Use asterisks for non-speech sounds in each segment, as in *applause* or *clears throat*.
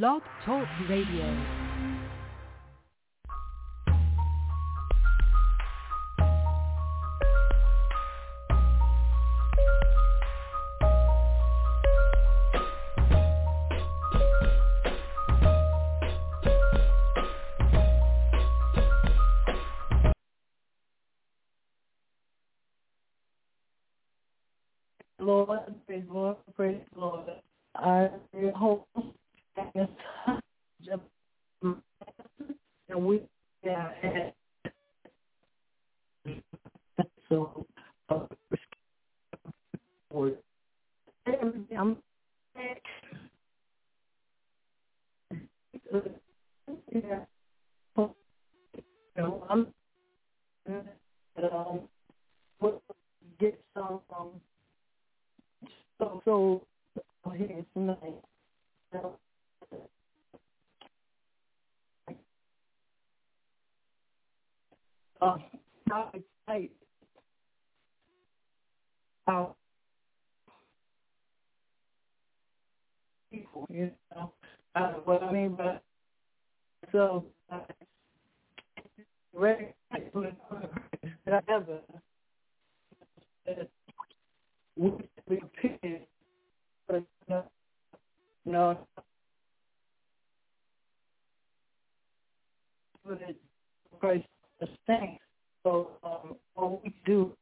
Blog Talk Radio. Lord, praise Lord, praise Lord. I hope and we so uh, I'm yeah, I'm um, get some um, so so here tonight. So, uh, how how people, you know, uh, what I mean by so uh, that I ever we we appeared, but no, no, but it Christ the thing. So um, what we do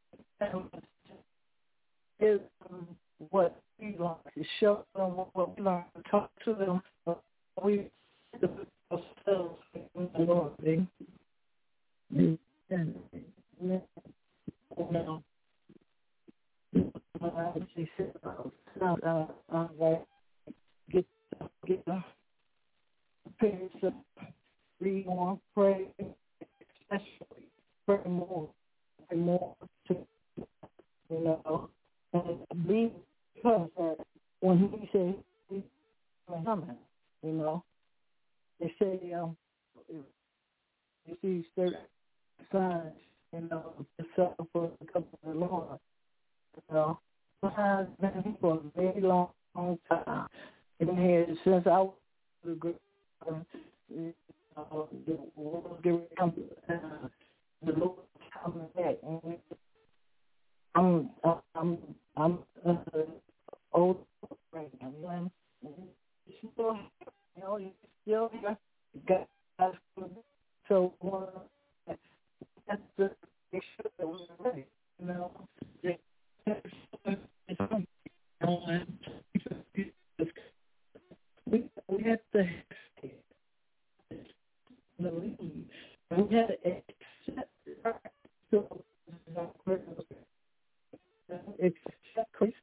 is um, what we learn to show them what we learn to talk to them. Uh, we ourselves in the Lord. And, and, and, uh, uh, uh, like, get get parents read more, pray, especially pray more, pray more to you know, and be because that when he said he's coming, you know, they say um you see certain signs, you know, to suffer for the company of the Lord. You know, sometimes been here for a very long, long time. Been here since I was a good um, uh, the world getting come uh, the Lord coming back. I'm I'm I'm uh, old right now. You still, you know, you still got so uh, that's the sure that we're ready. You know, we we had to believe. We had to accept so Christ.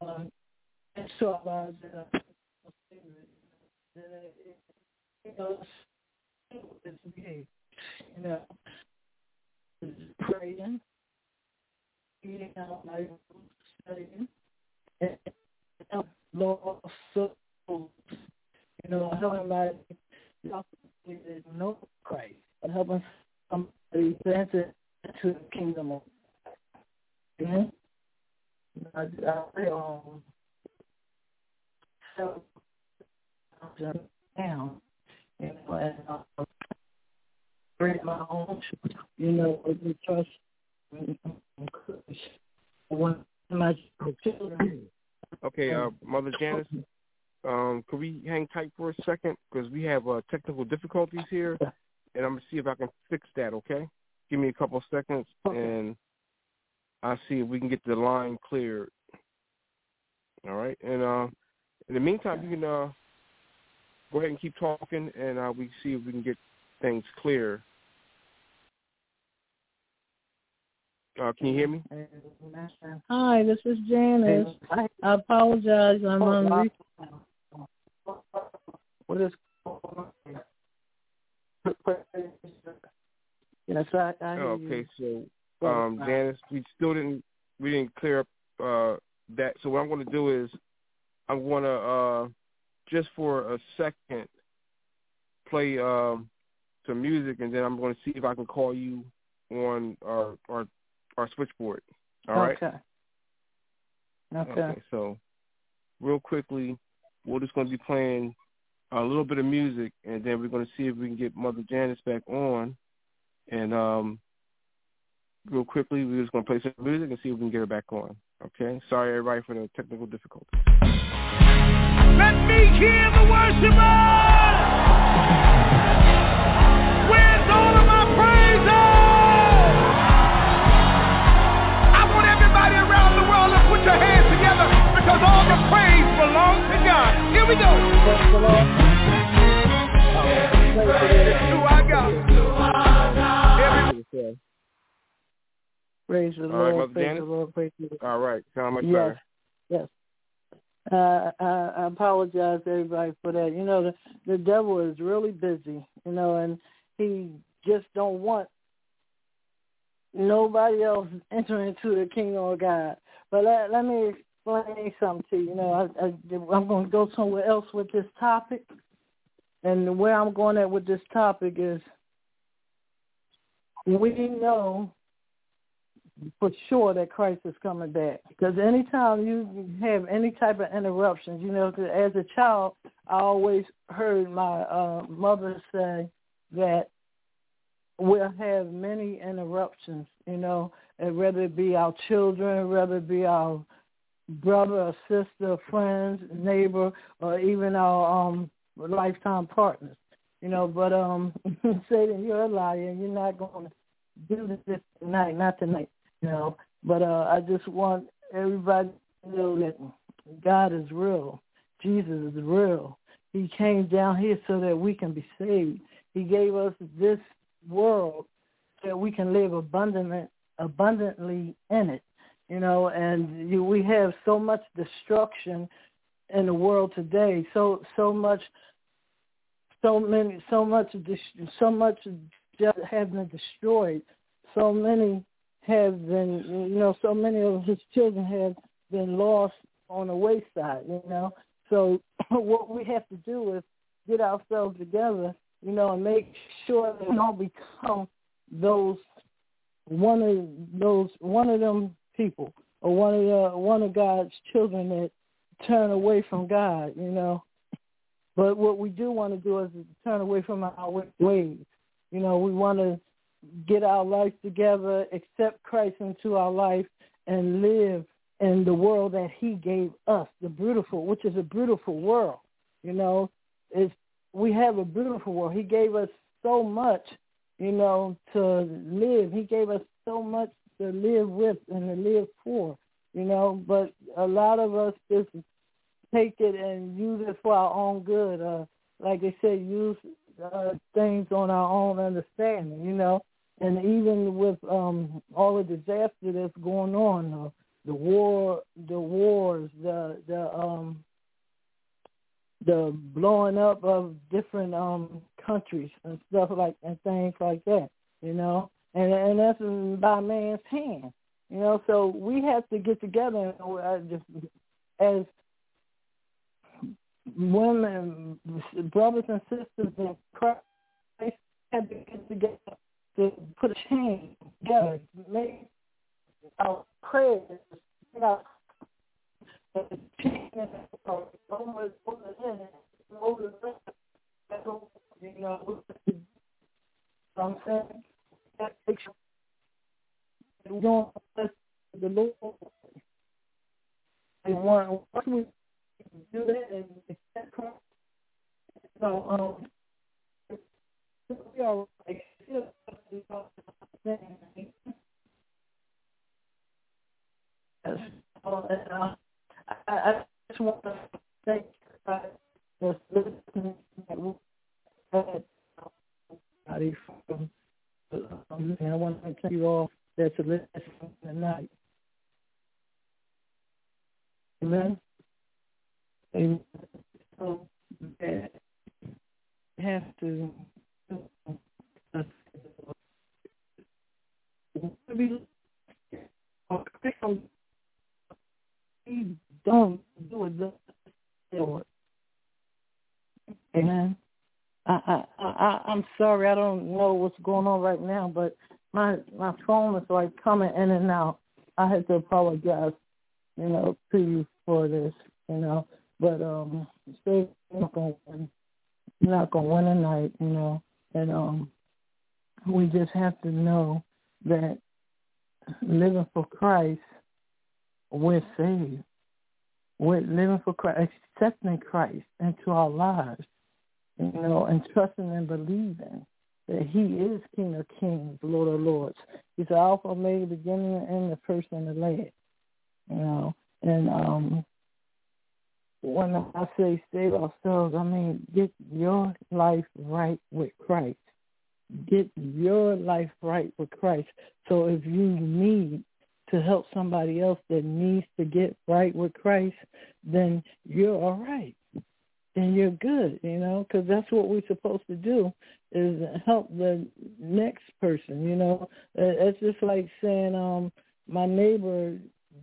Um, and so uh, the, the, you you know, praying, eating out my studying, and Lord, so you know, helping my know Christ, and helping somebody enter into the kingdom of God. I, I um, so down, know, and uh, bring my own, you know, with the trust and one of my children. Okay, uh, Mother Janice, um, could we hang tight for a second because we have uh, technical difficulties here, *laughs* and I'm gonna see if I can fix that. Okay, give me a couple seconds, and I'll see if we can get the line cleared. All right, and uh, in the meantime, you can uh, go ahead and keep talking, and uh, we see if we can get things clear. Uh, can you hear me? Hi, this is Janice. I apologize. I'm on. What is *laughs* Yes, I, I hear you. okay, so um, Janice, we still didn't we didn't clear up uh, that. So what I'm going to do is I'm going to uh, just for a second play um, some music, and then I'm going to see if I can call you on our our, our switchboard. All right. Okay. Okay. So real quickly, we're just going to be playing a little bit of music, and then we're going to see if we can get Mother Janice back on. And um, real quickly, we're just going to play some music and see if we can get her back on. Okay? Sorry, everybody, for the technical difficulties. Let me hear the worshipers! Here we go. Praise the Lord. Who I got. Praise the All right, Lord. Mother Praise Janice? the Lord. Praise the Lord. All right. Sound much Yes. better. Yes. Uh, I, I apologize to everybody for that. You know, the, the devil is really busy, you know, and he just don't want nobody else entering into the kingdom of God. But let, let me explain something to you. You know, I, I, I'm going to go somewhere else with this topic. And the where I'm going at with this topic is we know for sure that Christ is coming back. Because anytime you have any type of interruptions, you know, 'cause as a child, I always heard my uh, mother say that we'll have many interruptions, you know, and whether it be our children, whether it be our brother or sister, friends, neighbor, or even our um, lifetime partners, you know. But um, *laughs* Satan, you're a liar, you're not going to do this tonight, not tonight you know. But uh, I just want everybody to know that God is real. Jesus is real. He came down here so that we can be saved. He gave us this world that we can live abundantly, abundantly in it. You know, and you, we have so much destruction in the world today. So so much, so many, so much, so much just have been destroyed. So many have been, you know, so many of his children have been lost on the wayside, you know. So *clears throat* what we have to do is get ourselves together, you know, and make sure that we don't become those one of those one of them people or one of the one of God's children that turn away from God, you know. But what we do want to do is turn away from our ways. You know, we want to get our life together, accept Christ into our life, and live in the world that He gave us, the beautiful, which is a beautiful world. You know, it's we have a beautiful world. He gave us so much, you know, to live. He gave us so much to live with and to live for. You know, but a lot of us just take it and use it for our own good. Uh, like they say, use uh, things on our own understanding. You know, and even with um all the disaster that's going on, uh, the war, the wars, the the um the blowing up of different um countries and stuff like and things like that, you know, and and that's by man's hand, you know. So we have to get together and uh, just as women, brothers and sisters in Christ, have to get together to put a chain together, make our prayers, over over you know, I'm saying that picture we don't the Lord. And once we do that and accept Christ, so um, we are like Yes. Uh, I, I just want to thank the listening and I want to thank you all that's listening tonight. Amen. Amen. So, have to we don't do it. Amen. I, I, I, I'm sorry. I don't know what's going on right now, but my my phone is like coming in and out. I have to apologize, you know, to you for this, you know. But um, stay open you're not gonna win a night, you know. And um, we just have to know that living for Christ, we're saved. We're living for Christ, accepting Christ into our lives, you know, and trusting and believing that he is King of Kings, Lord of Lords. He's the Alpha, Omega, beginning and end, the first and the last. You know, and um, when I say save ourselves, I mean get your life right with Christ. Get your life right with Christ. So if you need to help somebody else that needs to get right with Christ, then you're all right. Then you're good, you know, because that's what we're supposed to do is help the next person, you know. It's just like saying, um, my neighbor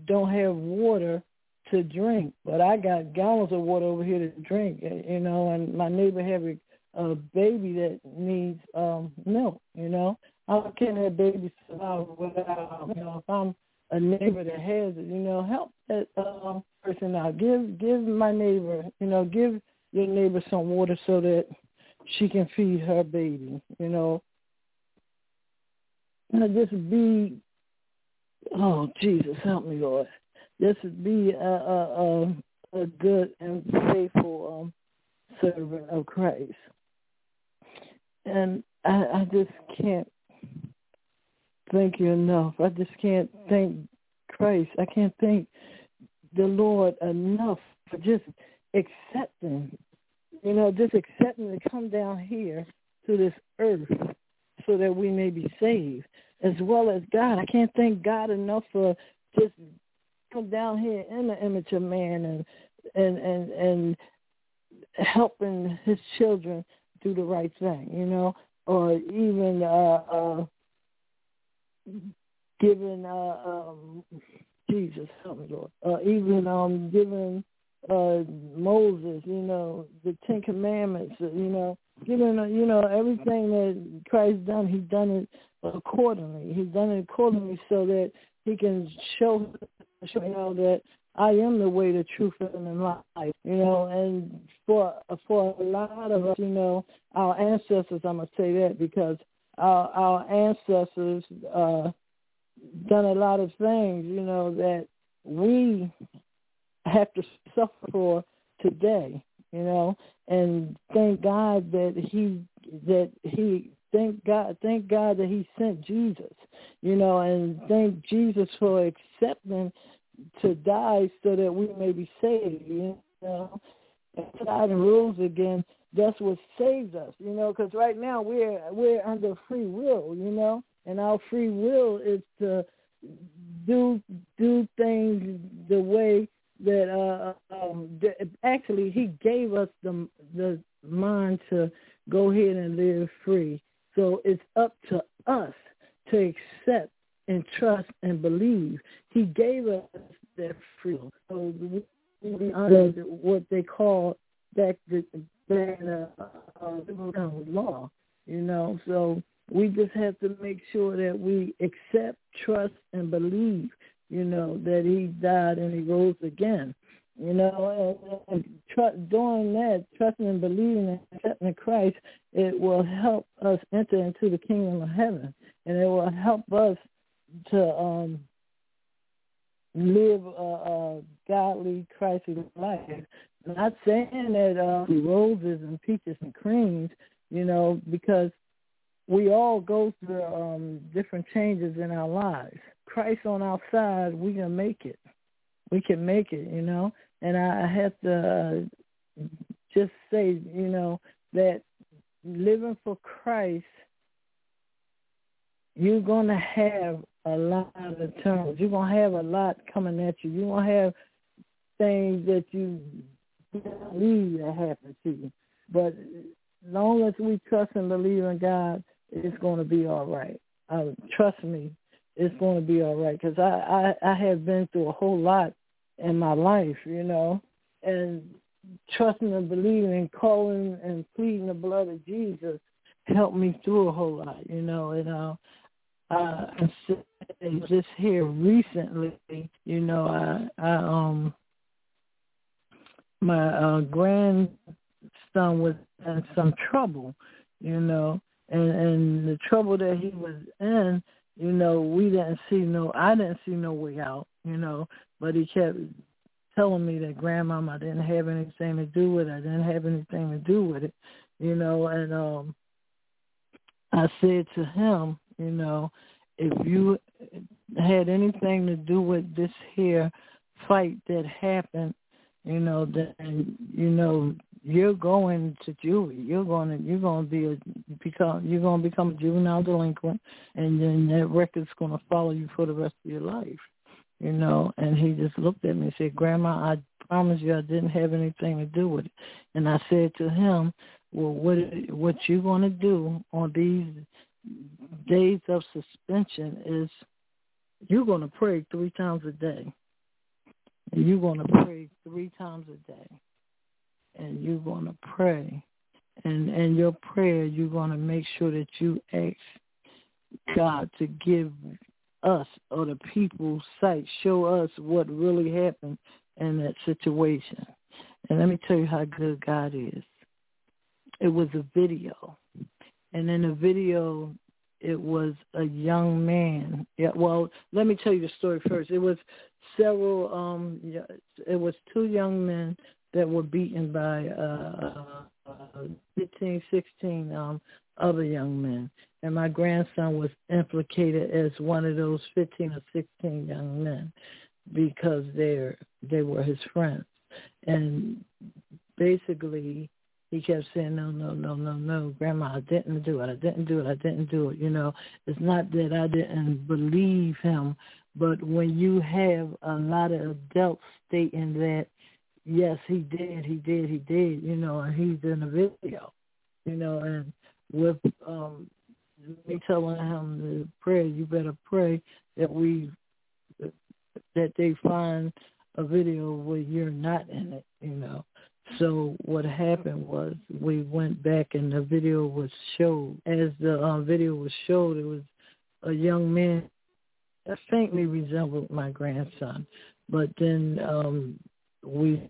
don't have water to drink, but I got gallons of water over here to drink, you know, and my neighbor have a, baby that needs um milk, you know. How can that baby survive without, you know, if I'm a neighbor that has it, you know, help that um, person out. Give give my neighbor, you know, give your neighbor some water so that she can feed her baby, you know. And just be, oh Jesus, help me, Lord. Just be a a, a, a good and faithful um, servant of Christ. And I, I just can't thank you enough. I just can't thank Christ. I can't thank the Lord enough for just accepting, you know, just accepting to come down here to this earth so that we may be saved, as well as God. I can't thank God enough for just come down here in the image of man and and and and helping his children do the right thing, you know, or even uh, uh giving uh, um, Jesus, help me, Lord, uh, even um, giving uh, Moses, you know, the Ten Commandments, uh, you know, giving, uh, you know, everything that Christ done, he's done it accordingly. He's done it accordingly so that he can show, show you know, that I am the way, the truth, and the life. You know, and for for a lot of us, you know, our ancestors, I'm gonna say that because our, our ancestors uh, done a lot of things, you know, that we have to *laughs* suffer for today, you know, and thank God that he that he thank God thank God that he sent Jesus, you know, and thank Jesus for accepting to die so that we may be saved, you know. And God rules again that's what saves us, you know, because right now we're we're under free will, you know, and our free will is to do do things the way that uh um actually he gave us the the mind to go ahead and live free. So it's up to us to accept and trust and believe. He gave us that freedom. So we under what they call that the than uh, uh, law, you know. So we just have to make sure that we accept, trust, and believe, you know, that he died and he rose again. You know, and, and tr- doing that, trusting and believing and accepting Christ, it will help us enter into the kingdom of heaven, and it will help us to um, live a, a godly, Christly life not saying that uh, roses and peaches and creams, you know, because we all go through um, different changes in our lives. Christ on our side, we can make it. We can make it, you know. And I have to uh, just say, you know, that living for Christ, you're going to have a lot of turns. You're going to have a lot coming at you. You're going to have things that you believe that happen to you. But long as we trust and believe in God, it's going to be all right. Uh, trust me, it's going to be all right because I, I I have been through a whole lot in my life, you know, and trusting and believing and calling and pleading the blood of Jesus helped me through a whole lot, you know, and uh, uh, just here recently, you know, I, I um my uh, grandson was in some trouble, you know, and and the trouble that he was in, you know, we didn't see no, I didn't see no way out, you know, but he kept telling me that grandmama didn't have anything to do with it. I didn't have anything to do with it, you know, and um I said to him, you know, if you had anything to do with this here fight that happened, you know, then you know you're going to juvie. You're going to you're going to be a become you're going to become a juvenile delinquent, and then that record's going to follow you for the rest of your life. You know, and he just looked at me and said, "Grandma, I promise you, I didn't have anything to do with it." And I said to him, "Well, what what you going to do on these days of suspension is you're going to pray three times a day. You're going to pray three times a day. And you're going to pray. And in your prayer, you're going to make sure that you ask God to give us or the people sight, show us what really happened in that situation. And let me tell you how good God is. It was a video and in the video it was a young man. Yeah, well, let me tell you the story first. It was several um it was two young men that were beaten by uh, uh 15, 16 um other young men. And my grandson was implicated as one of those 15 or 16 young men because they're, they were his friends. And basically he kept saying, no, no, no, no, no, Grandma, I didn't do it. I didn't do it. I didn't do it. You know, it's not that I didn't believe him, but when you have a lot of adults stating that, yes, he did, he did, he did, you know, and he's in the video, you know, and with um me telling him to pray, you better pray that we that they find a video where you're not in it, you know. So what happened was we went back and the video was showed. As the um, video was showed, it was a young man that faintly resembled my grandson. But then um, we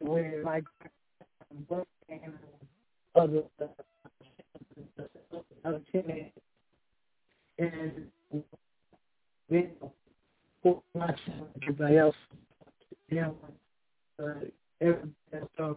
where my other other and myself, everybody else, you uh, everybody started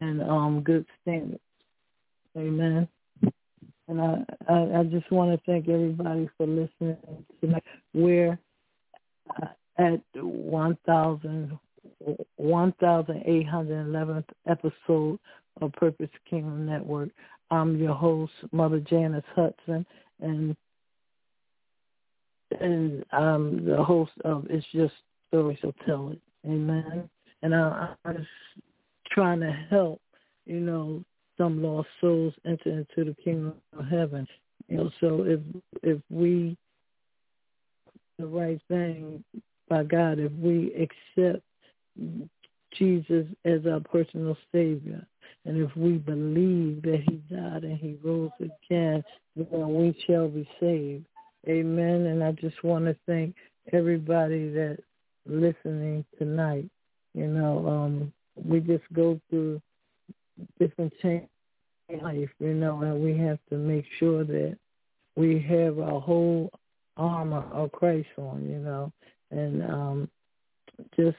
and um good standards. Amen. And I, I, I just want to thank everybody for listening tonight. We're at 1,000, 1,811th episode of Purpose Kingdom Network. I'm your host, Mother Janice Hudson, and and I'm the host of It's Just Stories So Tell It. Amen. And I, I'm just trying to help, you know, some lost souls enter into the kingdom of heaven. You know, so if if we the right thing by God, if we accept Jesus as our personal Savior, and if we believe that He died and He rose again, then we shall be saved. Amen. And I just want to thank everybody that's listening tonight. You know, um, we just go through different changes in life, you know, and we have to make sure that we have our whole armor of Christ on, you know, and um, just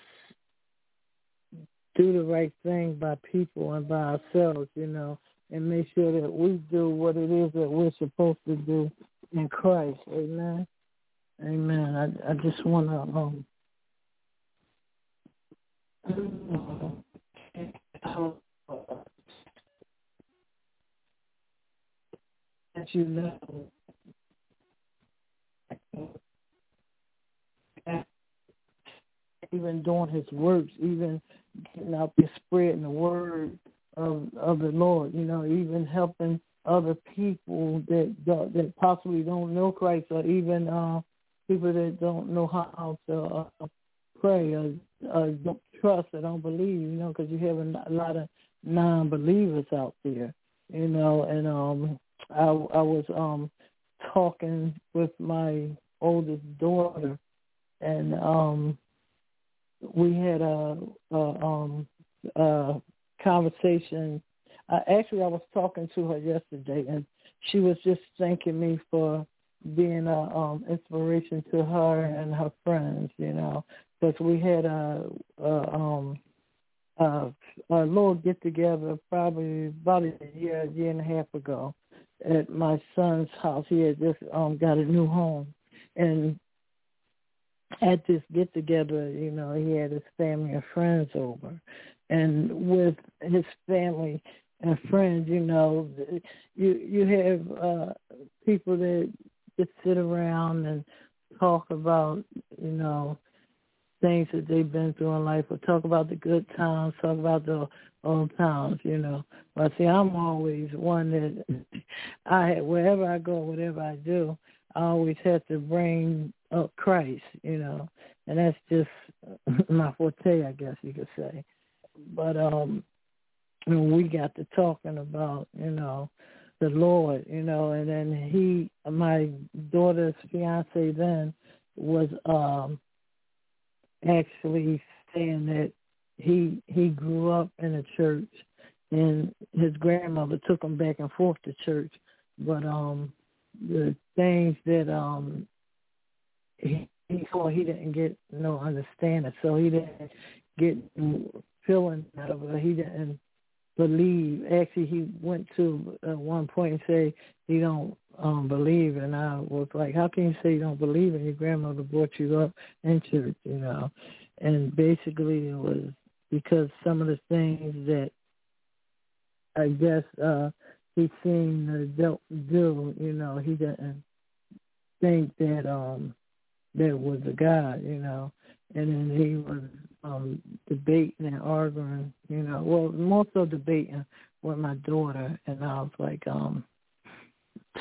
do the right thing by people and by ourselves, you know, and make sure that we do what it is that we're supposed to do in Christ. Amen. Amen. I I just want to um that you know even doing his works, even getting out there spreading the word of of the Lord, you know, even helping other people that that possibly don't know Christ, or even uh, people that don't know how to uh, pray, or, or don't trust, or don't believe, you know, because you have a lot of non-believers out there, you know. And um, I I was um talking with my oldest daughter, and um, we had a, a um a conversation. Uh, actually, I was talking to her yesterday, and she was just thanking me for being a um, inspiration to her and her friends. You know, because we had a, a um a, a little get together probably about a year, year and a half ago at my son's house. He had just um got a new home, and at this get together, you know, he had his family and friends over. And with his family and friends, you know, you you have uh people that just sit around and talk about, you know, things that they've been through in life or talk about the good times, talk about the old times, you know. But see I'm always one that *laughs* I wherever I go, whatever I do, I always have to bring up Christ, you know, and that's just *laughs* my forte, I guess you could say. But um, we got to talking about, you know, the Lord, you know, and then he, my daughter's fiance then was um actually saying that he he grew up in a church and his grandmother took him back and forth to church, but um the things that um he, he he didn't get no understanding, so he didn't get feeling it. He didn't believe. Actually, he went to at one point and say he don't um believe, and I was like, how can you say you don't believe? And your grandmother brought you up in church, you know. And basically, it was because some of the things that I guess uh he seen the adult do, you know, he didn't think that um there was a God, you know. And then he was um debating and arguing, you know, well more so debating with my daughter and I was like, um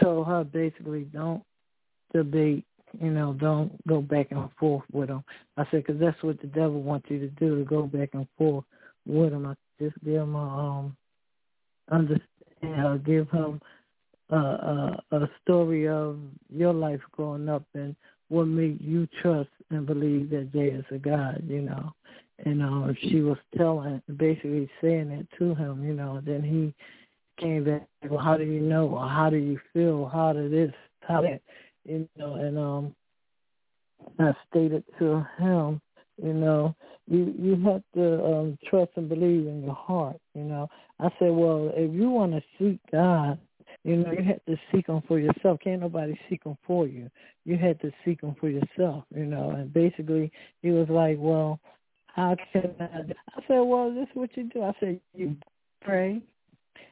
told her basically don't debate, you know, don't go back and forth with him. I said, because that's what the devil wants you to do, to go back and forth with him. I just give him a um, understand, uh, give him a, a, a story of your life growing up and what make you trust and believe that there is a God, you know. And uh, she was telling, basically saying that to him, you know. Then he came back, well, how do you know? How do you feel? How did this? How that? You know, and um, I stated to him, you know, you you have to um, trust and believe in your heart. You know, I said, well, if you want to seek God, you know, you have to seek them for yourself. Can't nobody seek them for you. You had to seek them for yourself. You know, and basically, he was like, well, how can I? I said, well, this is what you do. I said, you pray,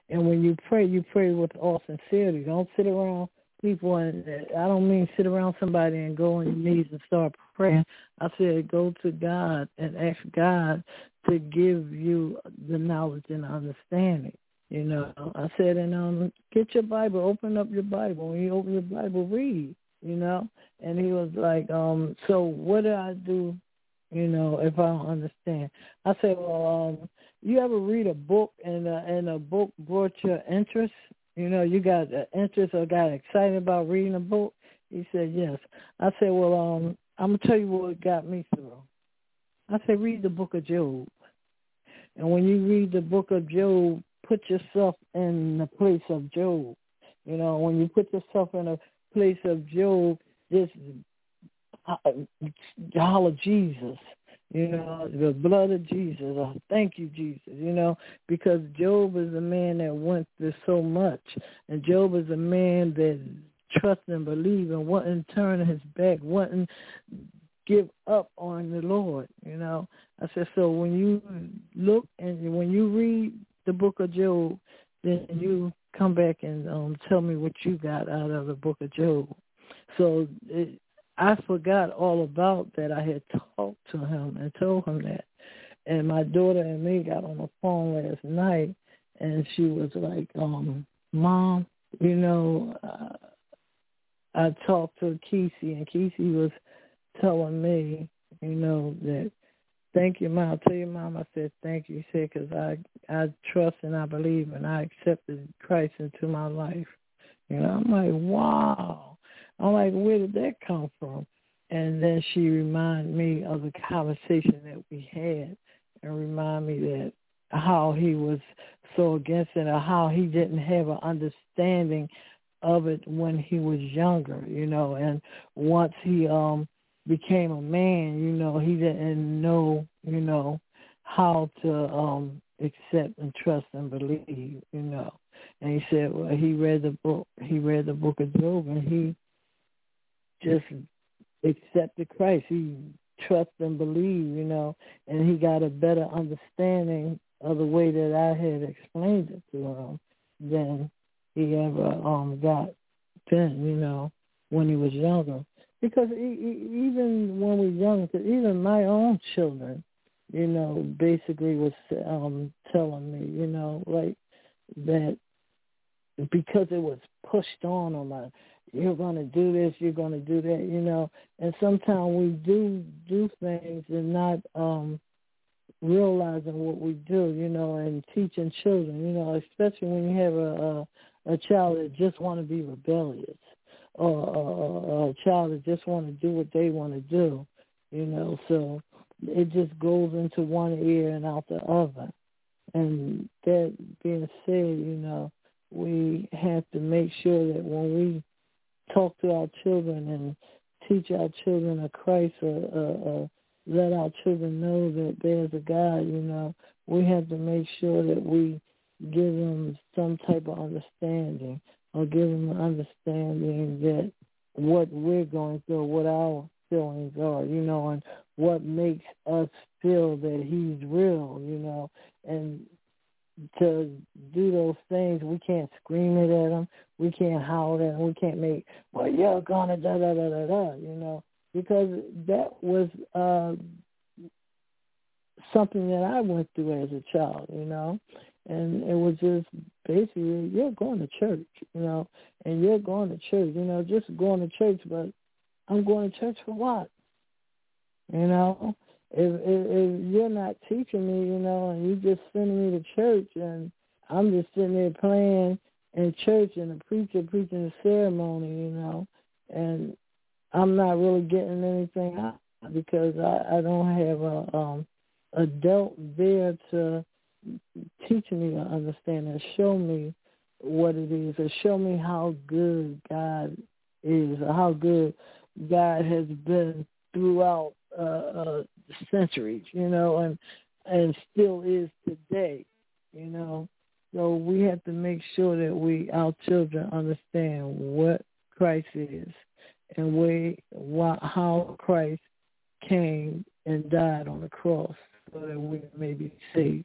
and when you pray, you pray with all sincerity. Don't sit around people and I don't mean sit around somebody and go on your knees and start praying. I said go to God and ask God to give you the knowledge and understanding. You know, I said, and um, get your Bible, open up your Bible. When you open your Bible, read. You know, and he was like, um, so what do I do? You know, if I don't understand, I said, well, um, you ever read a book and uh, and a book brought your interest? You know, you got interest or got excited about reading a book, He said, yes. I said, well, um, I'm to tell you what got me through. I said, read the book of Job. And when you read the book of Job, put yourself in the place of Job. You know, when you put yourself in a place of Job, just uh, holler Jesus. You know, the blood of Jesus. Oh, thank you, Jesus. You know, because Job is a man that went through so much, and Job is a man that trust and believe and wouldn't turn his back, wouldn't give up on the Lord. You know, I said so. When you look and when you read the book of Job, then you come back and um tell me what you got out of the book of Job. So it, I forgot all about that. I had talked to him and told him that. And my daughter and me got on the phone last night, and she was like, um, "Mom, you know, uh, I talked to Kesey, and Kesey was telling me, you know, that thank you, mom. Tell your mom, I said thank you. She because I I trust and I believe and I accepted Christ into my life. You know, I'm like, wow. I'm like, where did that come from? And then she reminded me of the conversation that we had and remind me that how he was so against it or how he didn't have an understanding of it when he was younger, you know, and once he um became a man, you know, he didn't know, you know, how to um accept and trust and believe, you know. And he said, well, he read the book, he read the book of Job, and he just accepted Christ. He trust and believe, you know, and he got a better understanding of the way that I had explained it to him than he ever um got then, you know, when he was younger. Because he, he, even when we were young, even my own children, you know, basically was um telling me, you know, like that because it was pushed on on my you're going to do this, you're going to do that, you know. And sometimes we do do things and not um realizing what we do, you know, and teaching children, you know, especially when you have a a, a child that just want to be rebellious or, or, a child that just want to do what they want to do, you know. So it just goes into one ear and out the other. And that being said, you know, we have to make sure that when we talk to our children and teach our children of Christ or, or, or let our children know that there's a God, you know, we have to make sure that we give them some type of understanding or give them an understanding that what we're going through, what our feelings are, you know, and what makes us feel that he's real, you know, and to do those things, we can't scream it at them. We can't howl at them. We can't make, well, you're gonna da da da da da, you know, because that was uh something that I went through as a child, you know, and it was just basically you're going to church, you know, and you're going to church, you know, just going to church, but I'm going to church for what? You know, if, if if you're not teaching me, you know, and you just sending me to church, and I'm just sitting there playing in church, and the preacher preaching the ceremony, you know, and I'm not really getting anything out because I I don't have a um adult there to teach me to understand and show me what it is, or show me how good God is, or how good God has been throughout uh, uh, centuries, you know, and and still is today, you know. So we have to make sure that we our children understand what Christ is and we why, how Christ came and died on the cross so that we may be saved.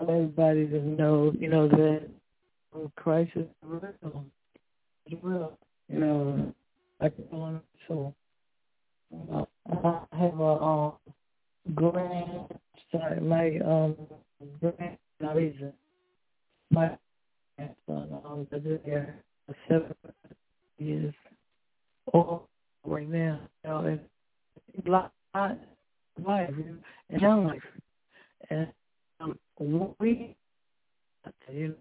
Everybody to know, you know, that Christ is real as well. You know, I can so uh, I have a um, grand sorry, my um grandson, my grandson um they're seven years old right now, you know, and life life young life. And we you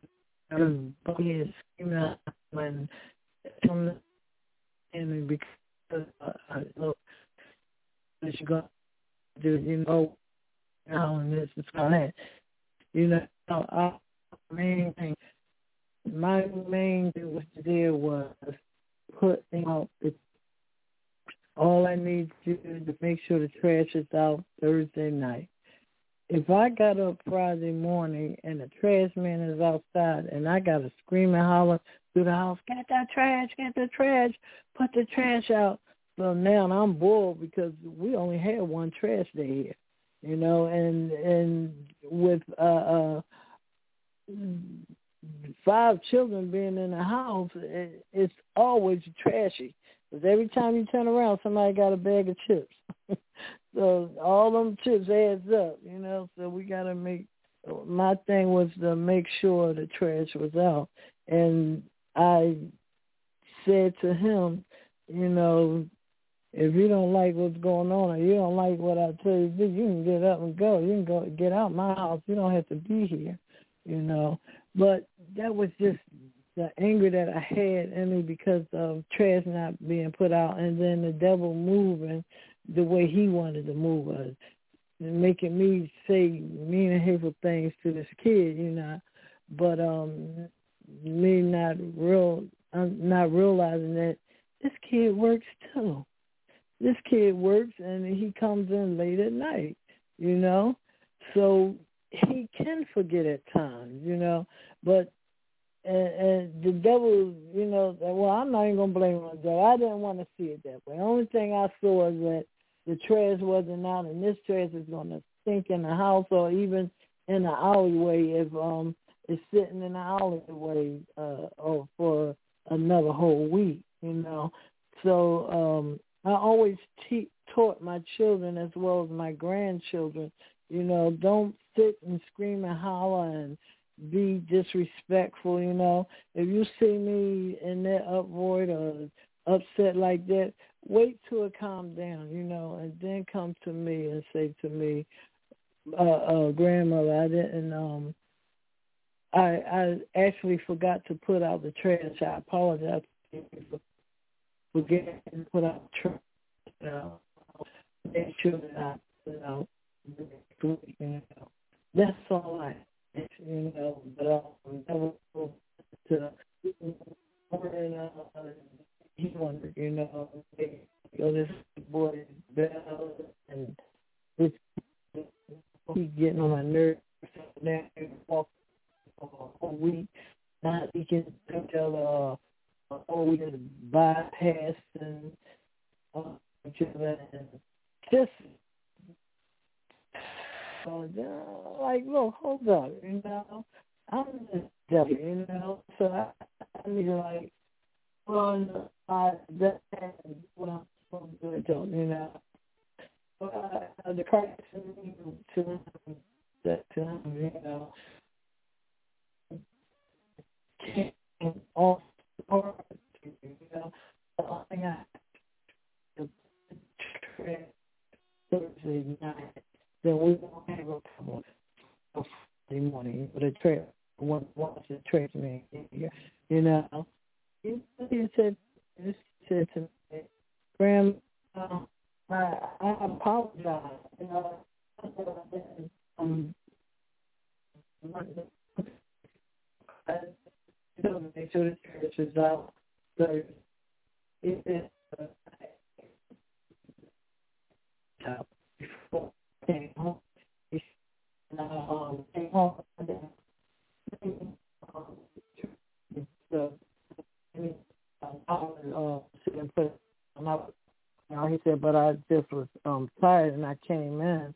know he is screaming when from enemy because uh, look that you got do you know how and this is that. You know, our main thing, my main thing was there was putting out the all I need to do is to make sure the trash is out Thursday night. If I got up Friday morning and the trash man is outside and I got to scream and holler through the house, get that trash, get the trash, put the trash out. So now I'm bored because we only had one trash day here you know, and and with uh, uh five children being in the house, it, it's always trashy. Because every time you turn around, somebody got a bag of chips. *laughs* so all them chips adds up, you know. So we got to make. My thing was to make sure the trash was out, and I said to him, you know, if you don't like what's going on or you don't like what I tell you to do, you can get up and go. You can go get out my house. You don't have to be here, you know. But that was just the anger that I had in me because of trash not being put out and then the devil moving the way he wanted to move us. And making me say mean and hateful things to this kid, you know. But um me not real I'm not realizing that this kid works too this kid works and he comes in late at night, you know. So he can forget at times, you know. But and, and the devil, you know, well, I'm not even gonna blame him. I didn't want to see it that way. The only thing I saw is that the trash wasn't out, and this trash is gonna sink in the house or even in the alleyway if um it's sitting in the alleyway uh or for another whole week, you know. So um I always te- taught my children as well as my grandchildren, you know, don't sit and scream and holler and be disrespectful, you know. If you see me in that uproar or upset like that, wait till it calm down, you know, and then come to me and say to me, uh, uh grandmother, I didn't um I I actually forgot to put out the trash. I apologize for get and put out church, you know, make sure that I, you know, that's all I, you know, but to, and, uh, he wanted, you know, they, you know, this boy Bell and this he getting on my nerves. Now walk a whole week. Now he can tell uh oh, we did bypass and uh, just uh, like, look, hold up, you know, I'm just you know, so I, I to like, well, I that what I'm supposed to do, you know. Uh, the Christ to that to you know, came off or you know, the only thing I Thursday night, then we won't have a problem Friday morning. But a trip, one watch the trip me you know. He said, he said to me, Graham, uh, I, I apologize, you know. Um, make sure the church is out. So it is uh, before I came home. Um, came home and then so I was uh, sitting put and I, you know, he said, but I just was um tired and I came in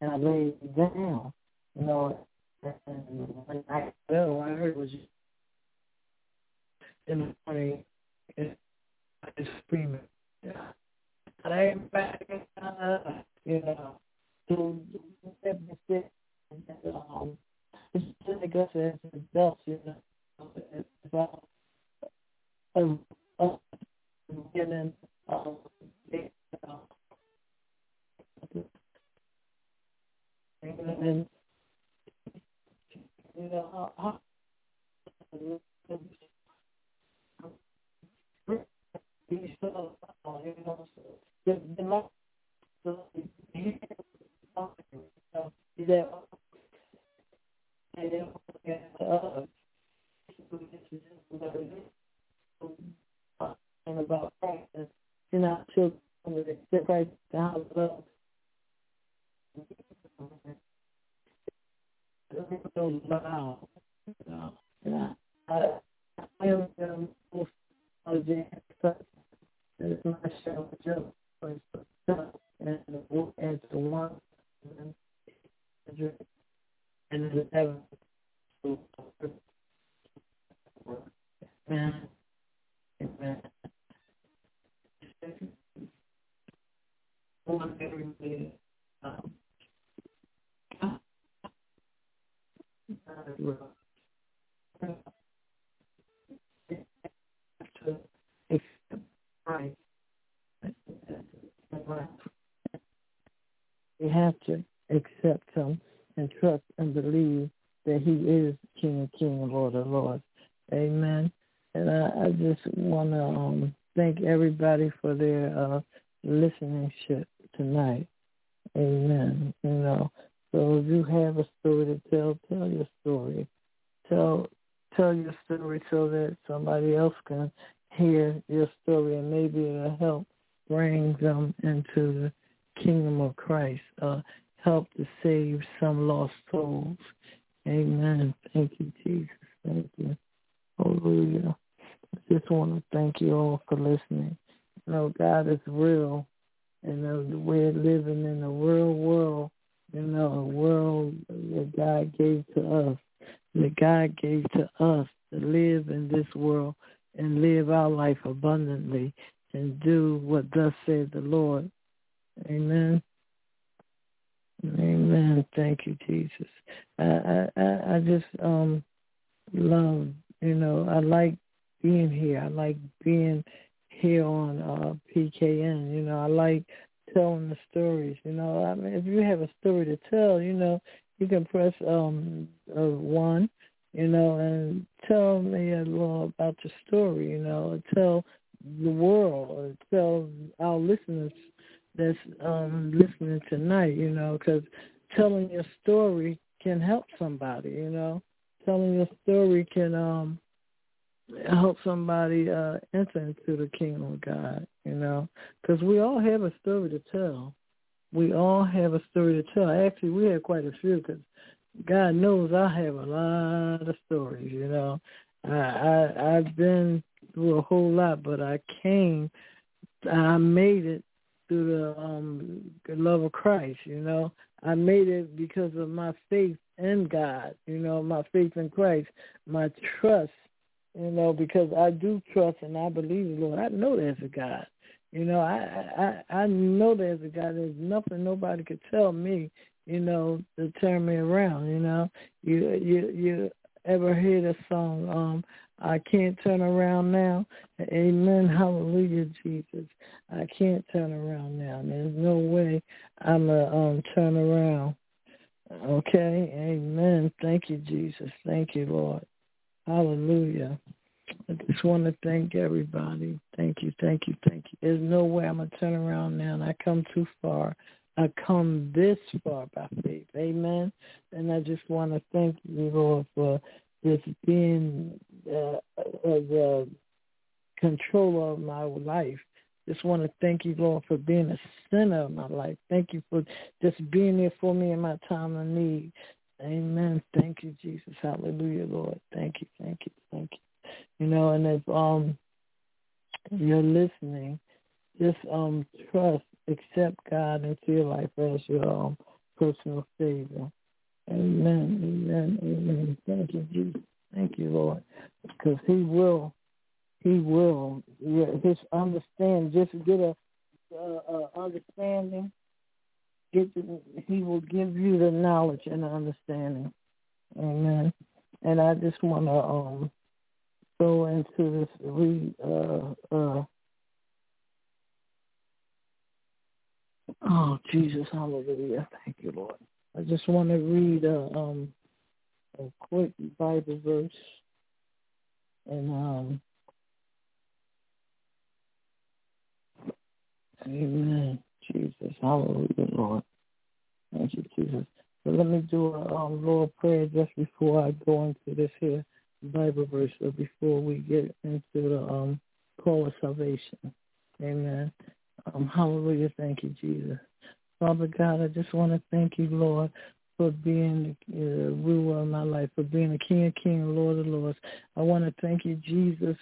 and I laid down, you know, and when I, well, I heard was in the morning is screaming. Not everybody, uh, you know, to um, it's just like us as adults, you know, it's about um, uh, getting um, uh, and you know how, how be so, you know, the, the last, the, that, and about practice, you know, children that Christ how love. Wow. You know, I, I am um, most of the it's my show, Joe, and as the one, and the seven. Amen. Amen. Want everybody, um, to Right. We have to accept him and trust and believe that he is King of King and Lord of Lords. Amen. And I, I just want to um, thank everybody for their uh, listening tonight. Amen. You know, so if you have a story to tell, tell your story. Tell tell your story so that somebody else can hear your story and maybe it'll help bring them into the kingdom of Christ, uh, help to save some lost souls. Amen. Thank you, Jesus. Thank you. Hallelujah. I just want to thank you all for listening. You know, God is real. And uh, we're living in a real world, you know, a world that God gave to us, that God gave to us to live in this world and live our life abundantly and do what thus said the Lord. Amen. Amen. Thank you, Jesus. I I, I just um love, you know, I like being here. I like being here on uh PKN. You know, I like telling the stories. You know, I mean, if you have a story to tell, you know, you can press um uh, one you know, and tell me a little about your story, you know, tell the world, or tell our listeners that's um, listening tonight, you know, because telling your story can help somebody, you know. Telling your story can um help somebody uh enter into the kingdom of God, you know, because we all have a story to tell. We all have a story to tell. Actually, we have quite a few because God knows I have a lot of stories, you know. I, I I've been through a whole lot, but I came I made it through the um love of Christ, you know. I made it because of my faith in God, you know, my faith in Christ, my trust, you know, because I do trust and I believe the Lord. I know there's a God. You know, I I I know there's a God. There's nothing nobody could tell me you know, to turn me around, you know. You you you ever hear the song, um, I can't turn around now? Amen. Hallelujah, Jesus. I can't turn around now. There's no way I'm a um turn around. Okay, amen. Thank you, Jesus. Thank you, Lord. Hallelujah. I just want to thank everybody. Thank you, thank you, thank you. There's no way I'm going to turn around now, and I come too far I come this far by faith. Amen. And I just want to thank you, Lord, for being uh, the controller of my life. Just want to thank you, Lord, for being the center of my life. Thank you for just being there for me in my time of need. Amen. Thank you, Jesus. Hallelujah, Lord. Thank you, thank you, thank you. You know, and if um you're listening, just um trust accept God into your life as your um, personal Savior. Amen, amen, amen. Thank you, Jesus. Thank you, Lord, because he will he will. His understand, just get a understanding. Get he will give you the knowledge and the understanding. Amen. And I just want to um go into this read. Uh, uh, oh Jesus, Hallelujah! Thank you, Lord. I just want to read a um a quick Bible verse and um Amen. Jesus. Hallelujah, Lord. Thank you, Jesus. So let me do a um, Lord prayer just before I go into this here Bible verse, or before we get into the um, call of salvation. Amen. Um, hallelujah. Thank you, Jesus. Father God, I just want to thank you, Lord, for being the uh, ruler of my life, for being the King of Kings, Lord of Lords. I want to thank you, Jesus,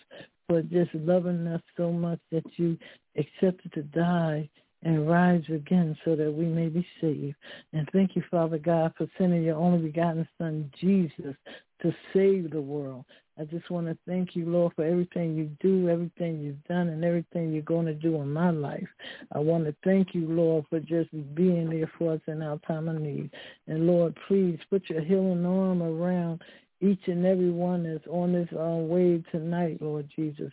for just loving us so much that you accepted to die and rise again so that we may be saved. And thank you, Father God, for sending your only begotten Son, Jesus, to save the world. I just want to thank you, Lord, for everything you do, everything you've done, and everything you're going to do in my life. I want to thank you, Lord, for just being there for us in our time of need. And Lord, please put your healing arm around each and every one that's on this uh, wave tonight, Lord Jesus.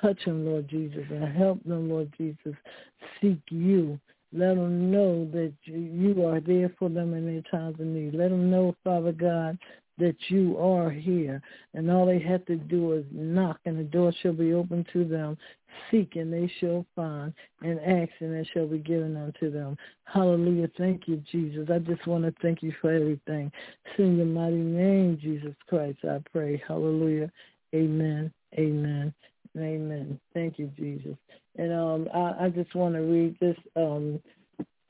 Touch them, Lord Jesus, and help them, Lord Jesus, seek you. Let them know that you are there for them in their times of need. Let them know, Father God, that you are here. And all they have to do is knock and the door shall be open to them. Seek and they shall find, and ask and it shall be given unto them. Hallelujah. Thank you, Jesus. I just want to thank you for everything. In your mighty name, Jesus Christ, I pray. Hallelujah. Amen. Amen. Amen. Thank you, Jesus. And um, I, I just want to read this um,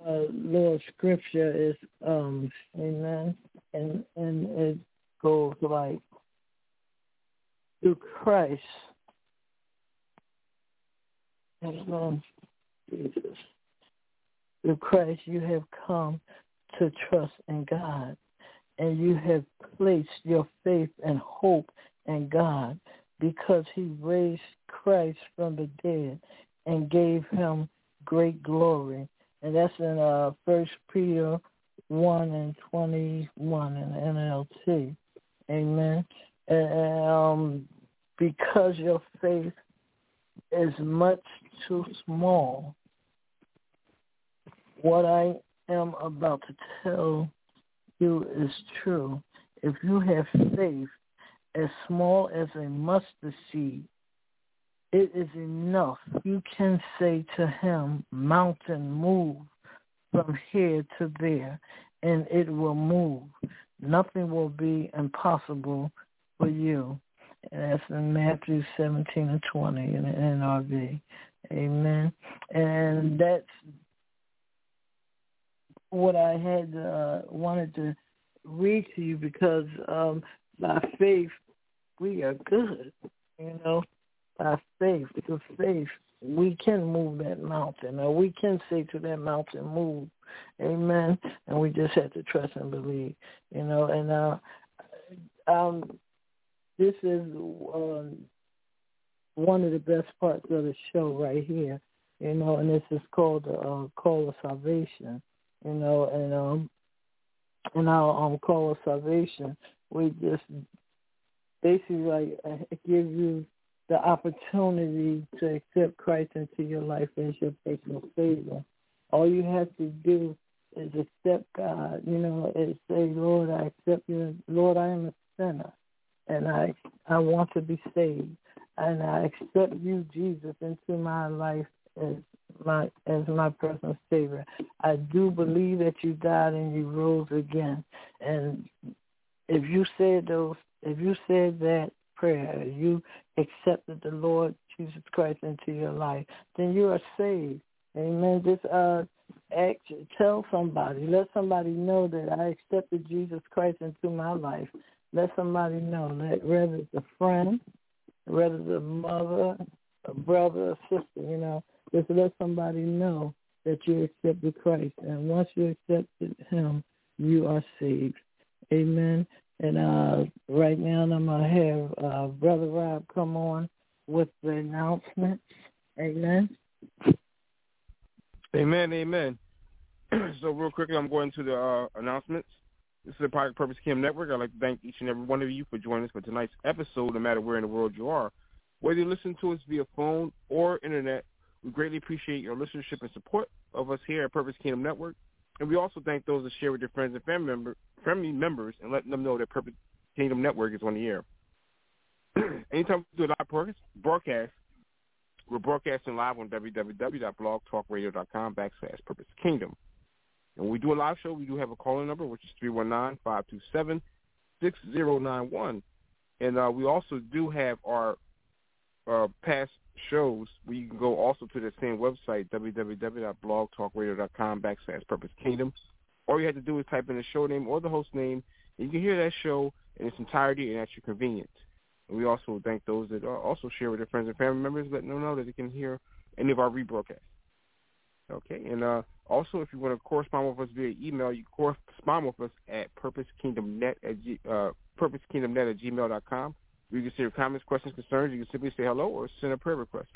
uh, scripture is um, Amen, and and it goes like through Christ. Amen. Jesus. Through Christ you have come to trust in God and you have placed your faith and hope in God because he raised Christ from the dead and gave him great glory. And that's in uh, First Peter 1 and 21 in NLT. Amen. Um, because your faith is much too small, what I am about to tell you is true. If you have faith as small as a mustard seed, it is enough. You can say to him, mountain, move from here to there, and it will move. Nothing will be impossible for you. And that's in Matthew 17 and 20 in the NRV. Amen. And that's what I had uh, wanted to read to you because um, by faith we are good. You know, by faith, because faith we can move that mountain, or we can say to that mountain, move. Amen. And we just have to trust and believe. You know, and uh, um, this is um, one of the best parts of the show right here. You know, and this is called the uh, Call of Salvation. You know, and um, in our um, Call of Salvation, we just basically like uh, give you the opportunity to accept Christ into your life as your personal Savior. All you have to do is accept God, you know, and say, Lord, I accept you. Lord, I am a sinner, and I I want to be saved, and I accept you, Jesus, into my life as my as my personal Savior. I do believe that you died and you rose again, and if you said those, if you said that prayer, you accepted the Lord Jesus Christ into your life, then you are saved. Amen. Just uh, act, tell somebody, let somebody know that I accepted Jesus Christ into my life. Let somebody know that whether it's a friend, whether it's a mother, a brother, a sister, you know, just let somebody know that you accepted Christ. And once you accepted him, you are saved. Amen. And uh, right now I'm going to have uh, Brother Rob come on with the announcements. Amen. Amen. Amen. *clears throat* so real quickly, I'm going to the uh, announcements. This is the Project Purpose Kingdom Network. I'd like to thank each and every one of you for joining us for tonight's episode, no matter where in the world you are. Whether you listen to us via phone or internet, we greatly appreciate your listenership and support of us here at Purpose Kingdom Network. And we also thank those that share with their friends and family, member, family members and letting them know that Purpose Kingdom Network is on the air. *clears throat* Anytime we do a live broadcast, we're broadcasting live on www.blogtalkradio.com backslash Purpose Kingdom. And when we do a live show, we do have a calling number, which is 319-527-6091. And uh, we also do have our uh, past shows you can go also to the same website, www.blogtalkradio.com backslash Purpose Kingdom. All you have to do is type in the show name or the host name, and you can hear that show in its entirety and at your convenience. And we also thank those that also share with their friends and family members, letting them know that they can hear any of our rebroadcasts. Okay, and uh, also if you want to correspond with us via email, you correspond with us at purposekingdomnet at g, uh, purposekingdomnet at gmail.com. You can send your comments, questions, concerns. You can simply say hello or send a prayer request.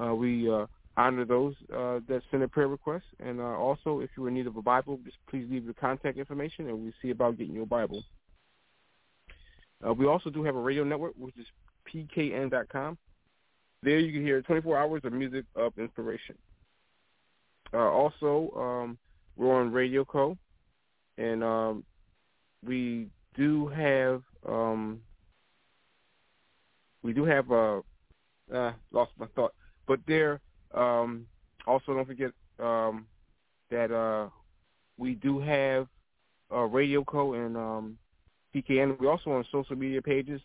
Uh, we uh, honor those uh, that send a prayer request. And uh, also, if you're in need of a Bible, just please leave your contact information, and we'll see about getting you a Bible. Uh, we also do have a radio network, which is pkn.com. There you can hear 24 hours of music of inspiration. Uh, also, um, we're on Radio Co. And um, we do have um, we do have uh, uh lost my thought, but there um, also don't forget um, that uh, we do have uh, Radio Co. and um, PKN. We're also on social media pages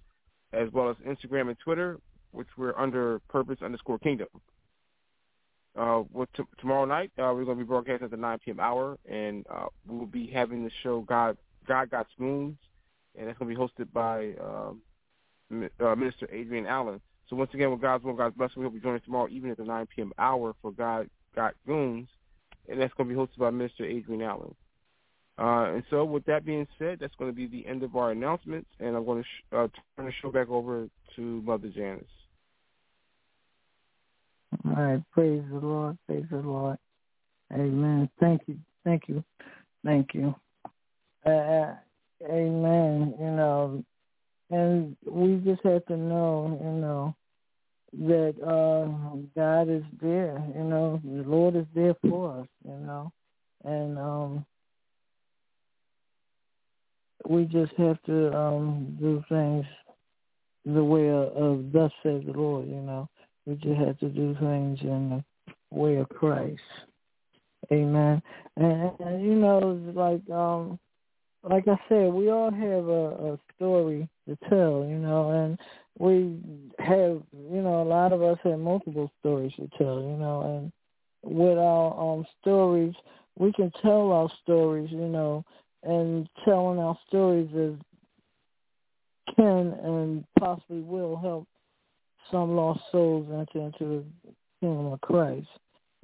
as well as Instagram and Twitter, which we're under Purpose underscore Kingdom. Uh, well, t- tomorrow night uh, we're going to be broadcasting at the 9 p.m. hour, and uh, we'll be having the show God God Got Spoons, and that's going to be hosted by um, uh, Minister Adrian Allen. So once again, with God's will, God's blessing, we'll be joining tomorrow evening at the 9 p.m. hour for God Got Goons, and that's going to be hosted by Minister Adrian Allen. Uh, and so with that being said, that's going to be the end of our announcements, and I'm going to sh- uh, turn the show back over to Mother Janice. All right. Praise the Lord. Praise the Lord. Amen. Thank you. Thank you. Thank you. Uh, amen. You know, and we just have to know, you know, that uh God is there. You know, the Lord is there for us. You know, and um we just have to um do things the way of, thus says the Lord, you know. We just have to do things in the way of Christ. Amen. And, and you know, like um like I said, we all have a, a story to tell, you know, and we have, you know, a lot of us have multiple stories to tell, you know, and with our um stories, we can tell our stories, you know, and telling our stories is can and possibly will help some lost souls enter into the kingdom of Christ.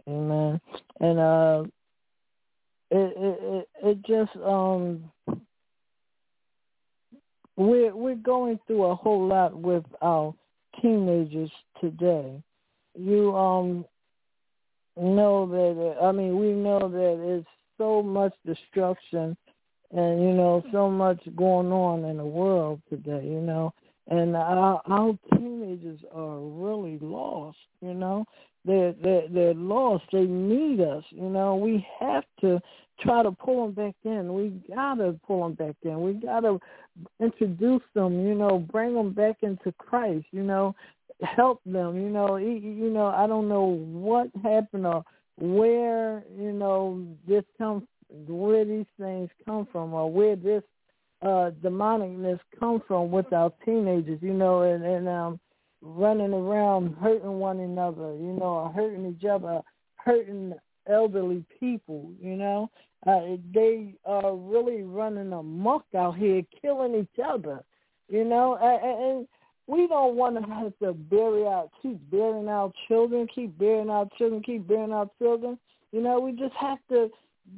Amen. And uh it it it, it just um we're we're going through a whole lot with our teenagers today. You um know that I mean we know that it's so much destruction and you know so much going on in the world today you know. And our, our teenagers are really lost you know. They're they're they're lost. They need us you know. We have to try to pull them back in. We gotta pull them back in. We gotta introduce them you know bring them back into christ you know help them you know. You know i don't know what happened or where you know this comes where these things come from or where this uh demonicness come from with our teenagers, you know, and, and um running around hurting one another, you know, or hurting each other, hurting elderly people, you know. Uh, they are really running amok out here, killing each other, you know, and, and we don't want to have to bury our, keep burying our children, keep burying our children, keep burying our children. You know, we just have to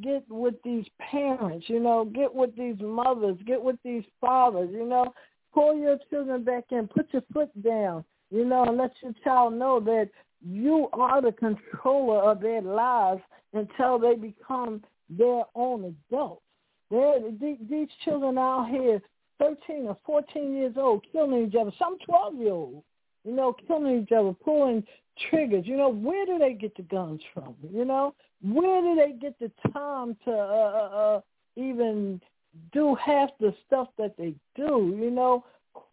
get with these parents, you know, get with these mothers, get with these fathers, you know, pull your children back in, put your foot down, You know, and let your child know that you are the controller of their lives until they become their own adults. They're, these children out here, 13 or 14 years old, killing each other. Some 12 year olds, you know, killing each other, pulling triggers. You know, where do they get the guns from? You know, where do they get the time to uh, uh, uh even do half the stuff that they do? You know,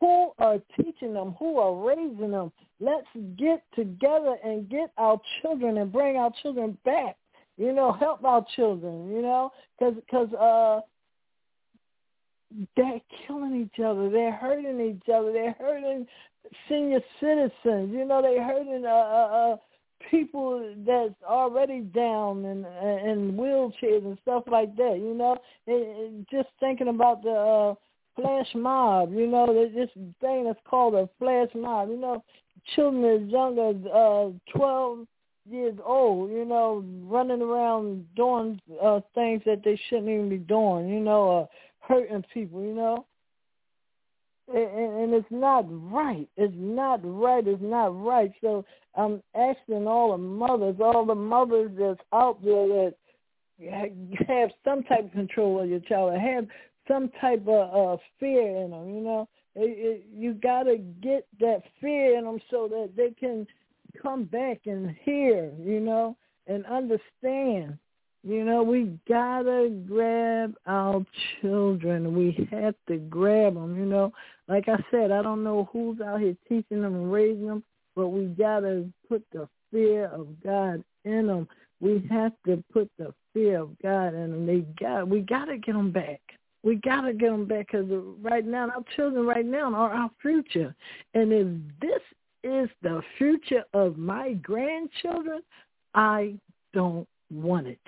who are teaching them? Who are raising them? Let's get together and get our children and bring our children back. You know, help our children. You know, because because uh, they're killing each other. They're hurting each other. They're hurting senior citizens. You know, they're hurting uh, uh, uh people that's already down and in wheelchairs and stuff like that. You know, and just thinking about the uh, flash mob. You know, this thing that's called a flash mob. You know, children as young as uh, twelve years old. You know, running around doing uh, things that they shouldn't even be doing. You know, uh, hurting people. You know and, and it's not right. It's not right. It's not right. So I'm asking all the mothers, all the mothers that's out there that have some type of control of your child, have some type of uh, fear in them. You know, you got to get that fear in them so that they can come back and hear. You know, and understand. You know, we gotta grab our children. We have to grab them. You know, like I said, I don't know who's out here teaching them and raising them, but we gotta put the fear of God in them. We have to put the fear of God in them. They got. We gotta get them back. We gotta get them back because right now, our children right now are our future, and if this is the future of my grandchildren, I don't want it.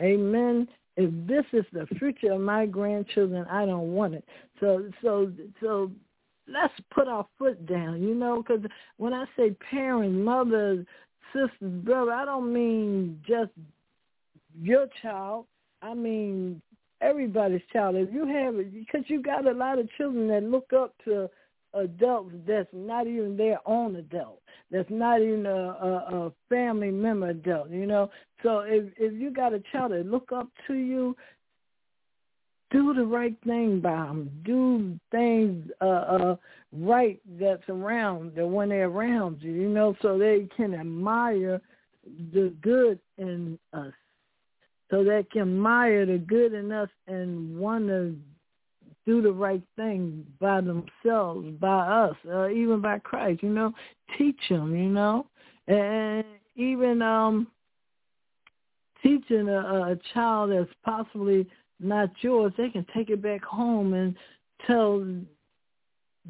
Amen. If this is the future of my grandchildren, I don't want it. So, so, so let's put our foot down, you know, because when I say parents, mothers, sisters, brother, I don't mean just your child. I mean everybody's child. If you have it, because you got a lot of children that look up to adults that's not even their own adult, that's not even a, a, a family member adult, you know. So if if you got a child that look up to you, do the right thing by them. Do things uh, uh, right that's around that when they're around you, you know, so they can admire the good in us. So they can admire the good in us and want to do the right thing by themselves, by us, uh, even by Christ. You know, teach them. You know, and even um, teaching a, a child that's possibly not yours, they can take it back home and tell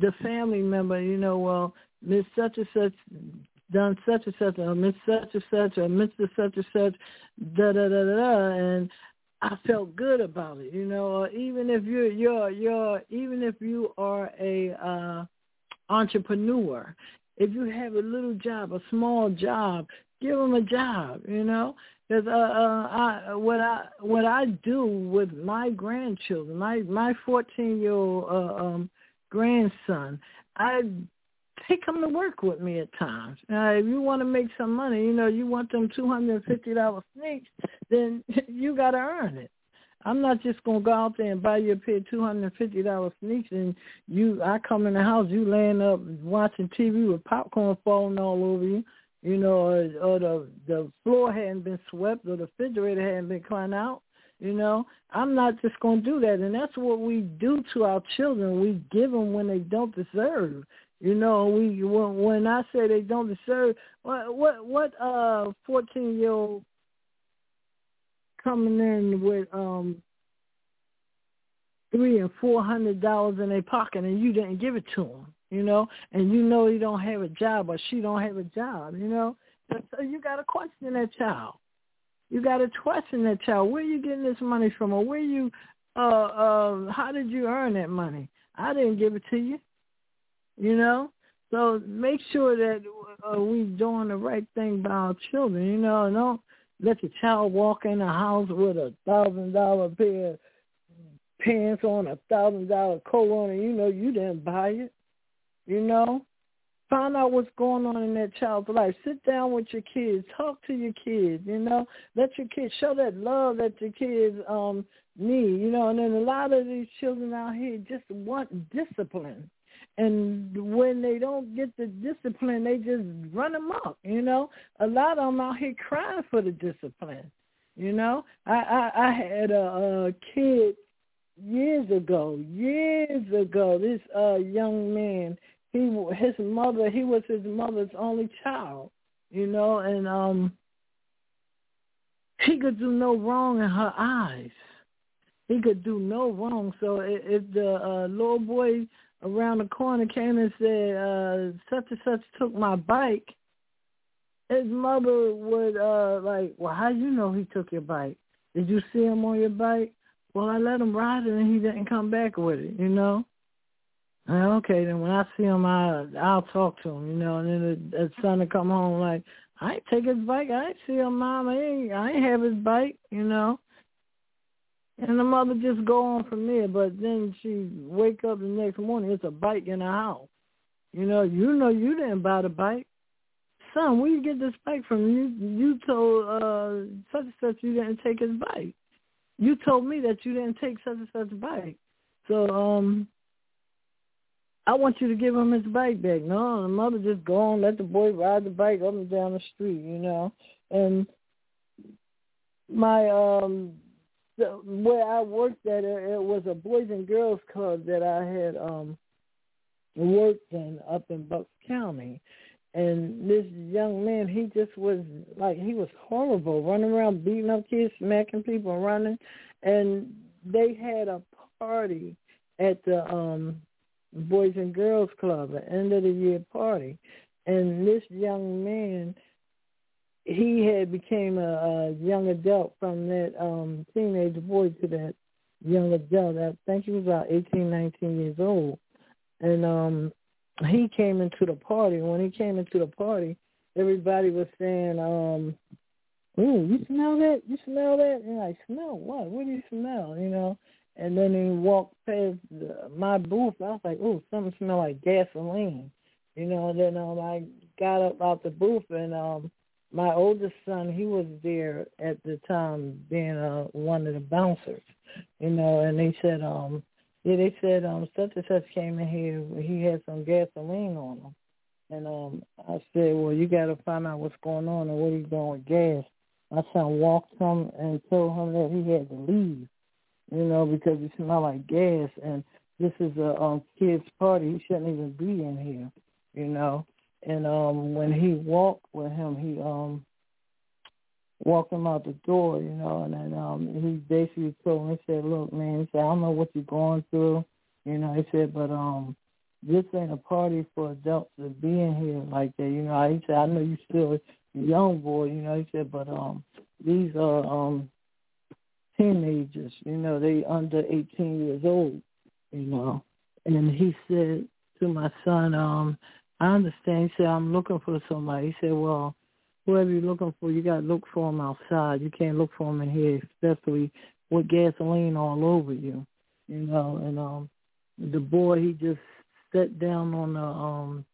the family member, you know, well, Miss such and such done such and such, or Miss such and such, or Mr. such and such, da da da da, da and I felt good about it, you know. Or even if you're you're you're even if you are a uh entrepreneur, if you have a little job, a small job, give them a job, you know. Because uh, uh, I, what I what I do with my grandchildren, my my fourteen year old uh, um, grandson, I take them to work with me at times. Uh, if you want to make some money, you know, you want them two hundred and fifty dollar sneaks, then *laughs* you got to earn it. I'm not just gonna go out there and buy you a pair of two hundred and fifty dollar sneaks, and you I come in the house, you laying up watching TV with popcorn falling all over you, you know, or, or the the floor hadn't been swept, or the refrigerator hadn't been cleaned out. You know, I'm not just going to do that, and that's what we do to our children. We give them when they don't deserve. You know, we when, when I say they don't deserve what what what uh fourteen year old coming in with um three and four hundred dollars in their pocket and you didn't give it to them, you know, and you know he don't have a job or she don't have a job, you know, so you got to question that child. You got to question that child. Where you getting this money from, or where you, uh, uh, how did you earn that money? I didn't give it to you you know. So make sure that uh, we're doing the right thing by our children, you know. Don't let your child walk in the house with a thousand dollar pair of pants on, a thousand dollar coat on, and you know you didn't buy it, you know. Find out what's going on in that child's life. Sit down with your kids. Talk to your kids. You know, let your kids show that love that your kids um need. You know, and then a lot of these children out here just want discipline. And when they don't get the discipline, they just run them up. You know, a lot of them out here crying for the discipline. You know, I I, I had a, a kid years ago, years ago. This uh young man he his mother he was his mother's only child, you know, and um he could do no wrong in her eyes. He could do no wrong. So if the uh, little boy around the corner came and said, uh, such and such took my bike, his mother would uh like, Well, how you know he took your bike? Did you see him on your bike? Well, I let him ride it and he didn't come back with it, you know? Okay, then when I see him, I I'll talk to him, you know. And then the, the son will come home like, I ain't take his bike. I ain't see him, mom. I ain't I ain't have his bike, you know. And the mother just go on from there. But then she wake up the next morning, it's a bike in the house. You know, you know you didn't buy the bike. Son, where you get this bike from? You you told uh such and such you didn't take his bike. You told me that you didn't take such and such bike. So um I want you to give him his bike back. No, the mother just go on, let the boy ride the bike up and down the street, you know. And my um the, where I worked at it, it was a boys and girls club that I had um worked in up in Bucks County. And this young man, he just was like he was horrible, running around beating up kids, smacking people, running. And they had a party at the um Boys and Girls Club, an end of the year party, and this young man, he had became a, a young adult from that um teenage boy to that young adult. I think he was about eighteen, nineteen years old, and um he came into the party. When he came into the party, everybody was saying, um, "Ooh, you smell that? You smell that?" And I smell what? What do you smell? You know? And then he walked past my booth. I was like, "Oh, something smell like gasoline," you know. And then um, I got up out the booth, and um, my oldest son, he was there at the time, being uh, one of the bouncers, you know. And they said, um, yeah, they said um, such and such came in here. He had some gasoline on him. And um, I said, well, you got to find out what's going on and what he's doing with gas. My son walked him and told him that he had to leave you know, because it smelled like gas. And this is a um, kid's party. He shouldn't even be in here, you know. And um, when he walked with him, he um, walked him out the door, you know, and then um, he basically told him, he said, look, man, he said, I don't know what you're going through, you know. He said, but um, this ain't a party for adults to be in here like that, you know. He said, I know you still a young boy, you know. He said, but um, these are um teenagers, you know, they under 18 years old, you know. And he said to my son, um, I understand. He said, I'm looking for somebody. He said, well, whoever you're looking for, you got to look for them outside. You can't look for them in here, especially with gasoline all over you, you know. And um, the boy, he just sat down on the um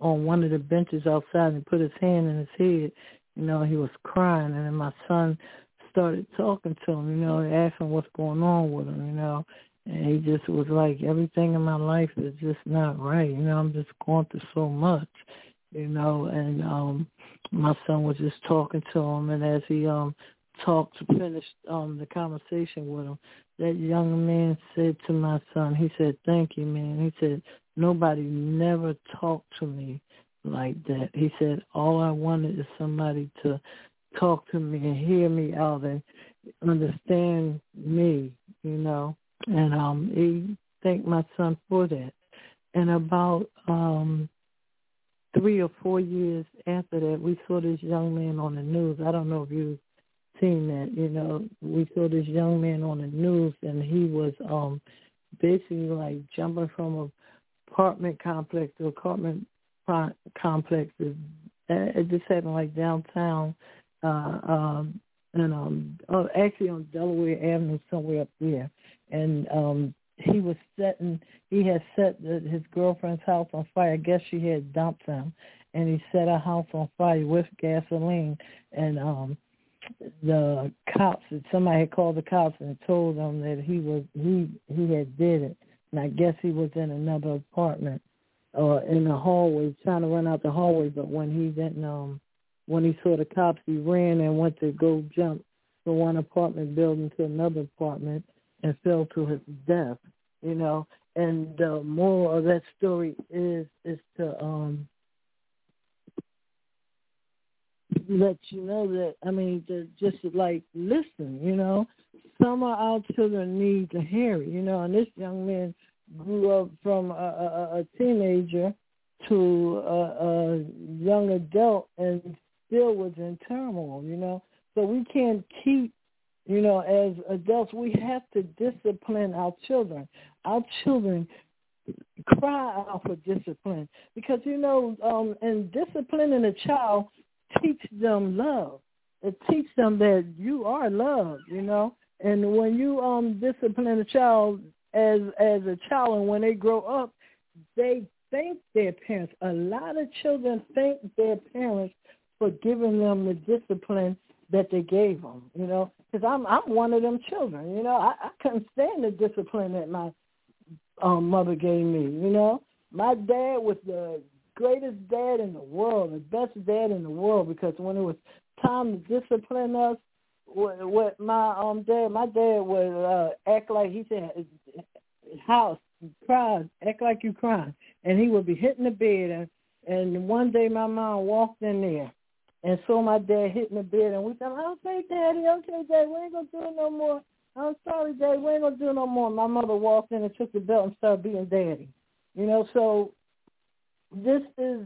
on one of the benches outside and put his hand in his head. You know, he was crying, and then my son started talking to him, you know, asking what's going on with him, you know. And he just was like, everything in my life is just not right. You know, I'm just going through so much, you know. And um my son was just talking to him, and as he um talked to finish um the conversation with him, that young man said to my son, he said, "Thank you, man." He said, "Nobody never talked to me like that." He said, "All I wanted is somebody to talk to me and hear me out and understand me, you know. And um he thanked my son for that. And about um three or four years after that we saw this young man on the news. I don't know if you've seen that, you know. We saw this young man on the news and he was um basically like jumping from a apartment complex to apartment complexes. It just happened like downtown uh, um, and um, oh, actually on Delaware Avenue somewhere up there. And um, he was setting he had set the, his girlfriend's house on fire. I guess she had dumped him and he set her house on fire with gasoline. And um the cops somebody had called the cops and told them that he was he he had did it. And I guess he was in another apartment or in the hallway trying to run out the hallway. But when he didn't um when he saw the cops he ran and went to go jump from one apartment building to another apartment and fell to his death you know and the moral of that story is is to um let you know that I mean to just like listen, you know. Some of our children need to hear it, you know, and this young man grew up from a, a, a teenager to a, a young adult and still was in turmoil, you know. So we can't keep, you know, as adults, we have to discipline our children. Our children cry out for discipline because, you know, um, in disciplining a child, teach them love. It teach them that you are loved, you know. And when you um discipline a child as as a child and when they grow up, they thank their parents. A lot of children thank their parents for giving them the discipline that they gave them, you know. Because I'm I'm one of them children, you know. I, I couldn't stand the discipline that my um, mother gave me, you know. My dad was the greatest dad in the world, the best dad in the world, because when it was time to discipline us, what, what my um dad, my dad would uh, act like he said, house, cry, act like you crying, and he would be hitting the bed, and and one day my mom walked in there, and so my dad hitting the bed, and we said, okay, daddy, okay, daddy, we ain't gonna do it no more. I'm sorry, daddy, we ain't gonna do it no more. My mother walked in and took the belt and started beating daddy. You know, so this is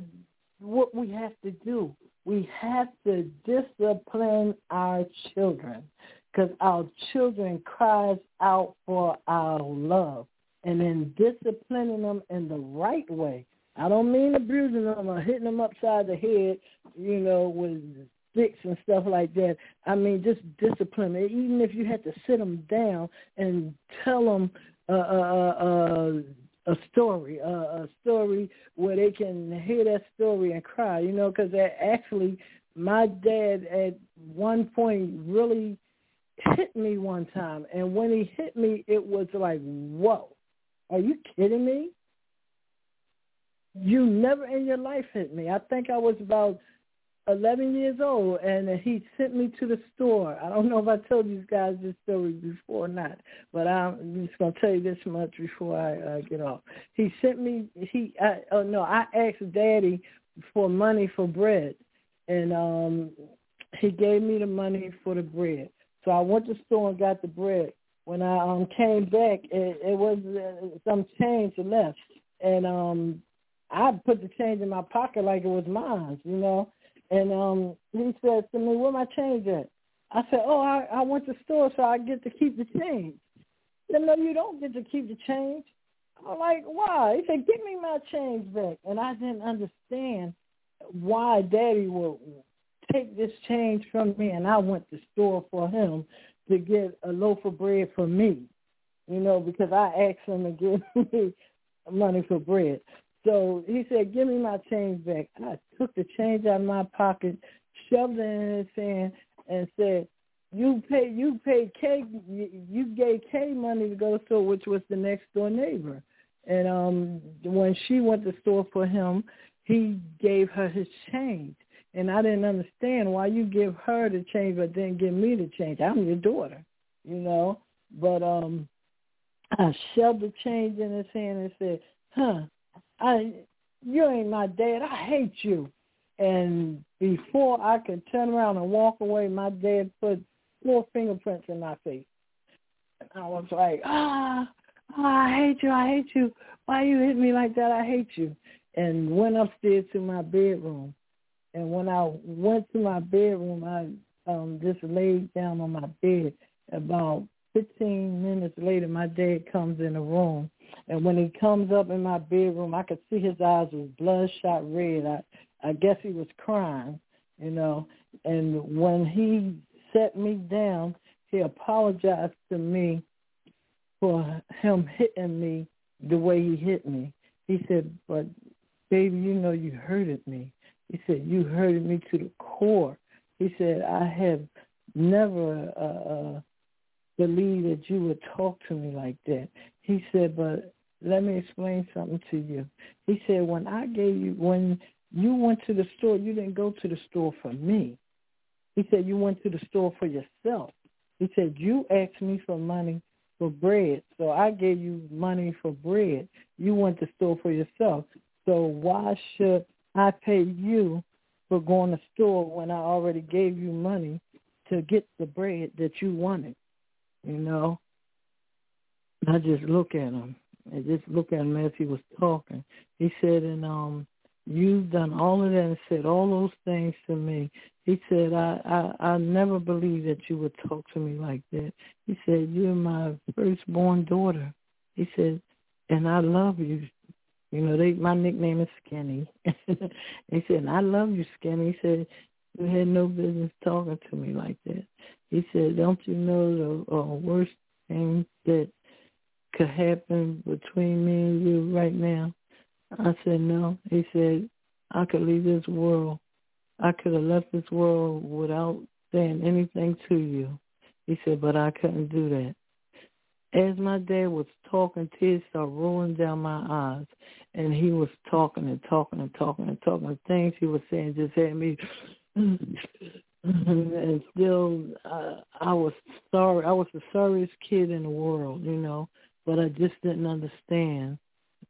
what we have to do. We have to discipline our children because our children cries out for our love. And then disciplining them in the right way. I don't mean abusing them or hitting them upside the head, you know, with sticks and stuff like that. I mean, just discipline. Even if you had to sit them down and tell them uh, uh, uh, uh a story, a, a story where they can hear that story and cry, you know, because actually my dad at one point really hit me one time. And when he hit me, it was like, whoa, are you kidding me? You never in your life hit me. I think I was about 11 years old, and he sent me to the store. I don't know if I told you guys this story before or not, but I'm just going to tell you this much before I uh, get off. He sent me, he, I, oh no, I asked Daddy for money for bread, and um he gave me the money for the bread. So I went to the store and got the bread. When I um came back, it, it was uh, some change left, and um I put the change in my pocket like it was mine, you know. And um, he said to me, where my change at? I said, oh, I, I went to the store so I get to keep the change. He said, no, you don't get to keep the change. I'm like, why? He said, give me my change back. And I didn't understand why Daddy would take this change from me. And I went to the store for him to get a loaf of bread for me, you know, because I asked him to give *laughs* me money for bread. So he said, give me my change back. I took the change out of my pocket, shoved it in his hand, and said, you pay, you paid K, you gave K money to go to store, which was the next door neighbor. And um when she went to store for him, he gave her his change. And I didn't understand why you give her the change but didn't give me the change. I'm your daughter, you know. But um I shoved the change in his hand and said, Huh, I, you ain't my dad. I hate you. And before I could turn around and walk away, my dad put four fingerprints in my face. And I was like, ah, oh, I hate you. I hate you. Why you hit me like that? I hate you. And went upstairs to my bedroom. And when I went to my bedroom, I um, just laid down on my bed. About 15 minutes later, my dad comes in the room and when he comes up in my bedroom, I could see his eyes was bloodshot red. I, I guess he was crying, you know. And when he set me down, he apologized to me for him hitting me the way he hit me. He said, but baby, you know you hurted me. He said, you hurted me to the core. He said, I have never uh, uh, believed that you would talk to me like that. He said, but let me explain something to you. He said, when I gave you, when you went to the store, you didn't go to the store for me. He said, you went to the store for yourself. He said, you asked me for money for bread, so I gave you money for bread. You went to the store for yourself. So why should I pay you for going to the store when I already gave you money to get the bread that you wanted? You know? I just look at him I just look at him as he was talking. He said, and um, you've done all of that and said all those things to me. He said, I, I, I never believed that you would talk to me like that. He said, you're my firstborn daughter. He said, and I love you. You know, they my nickname is Skinny. *laughs* he said, I love you, Skinny. He said, you had no business talking to me like that. He said, don't you know the uh, worst thing that could happen between me and you right now? I said, no. He said, I could leave this world. I could have left this world without saying anything to you. He said, but I couldn't do that. As my dad was talking, tears started rolling down my eyes. And he was talking and talking and talking and talking. Things he was saying just had me *laughs* and still uh, I was sorry. I was the sorriest kid in the world, you know, but I just didn't understand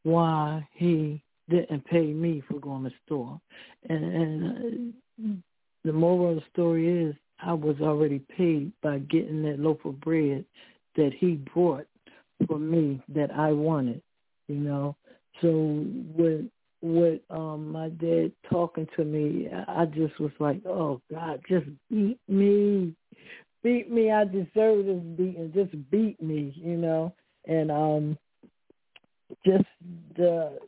why he didn't pay me for going to store. And, and uh, the moral of the story is I was already paid by getting that loaf of bread that he brought for me that I wanted, you know. So with with um my dad talking to me, I just was like, Oh God, just beat me. Beat me, I deserve this beating. Just beat me, you know. And um just the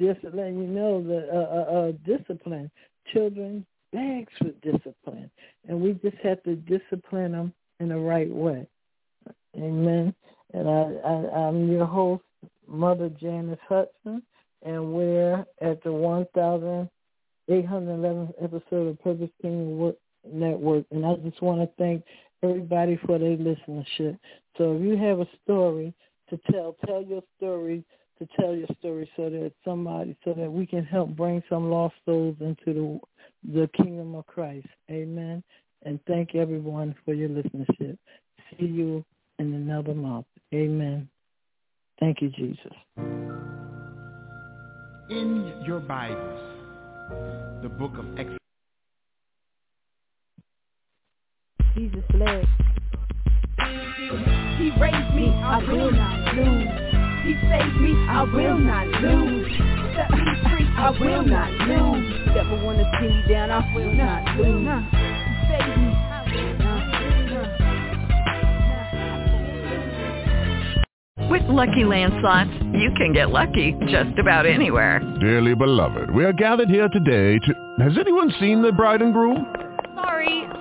just letting you know that uh, uh, uh, discipline. Children begs for discipline, and we just have to discipline them in the right way. Amen. And I, I I'm your host, Mother Janice Hudson, and we're at the 1,811th episode of Purpose Kingdom Network. And I just want to thank everybody for their listenership. So if you have a story to tell, tell your story to tell your story so that somebody, so that we can help bring some lost souls into the, the kingdom of Christ. Amen. And thank everyone for your listenership. See you in another month. Amen. Thank you, Jesus. In your Bibles, the book of Exodus. Jesus led. He raised me, I will not lose. He saved me, I will not lose. Set me free, I will not lose. Never wanna see me down, I will not lose. He saved me, With Lucky Land slots, you can get lucky just about anywhere. Dearly beloved, we are gathered here today to... Has anyone seen the bride and groom? Sorry,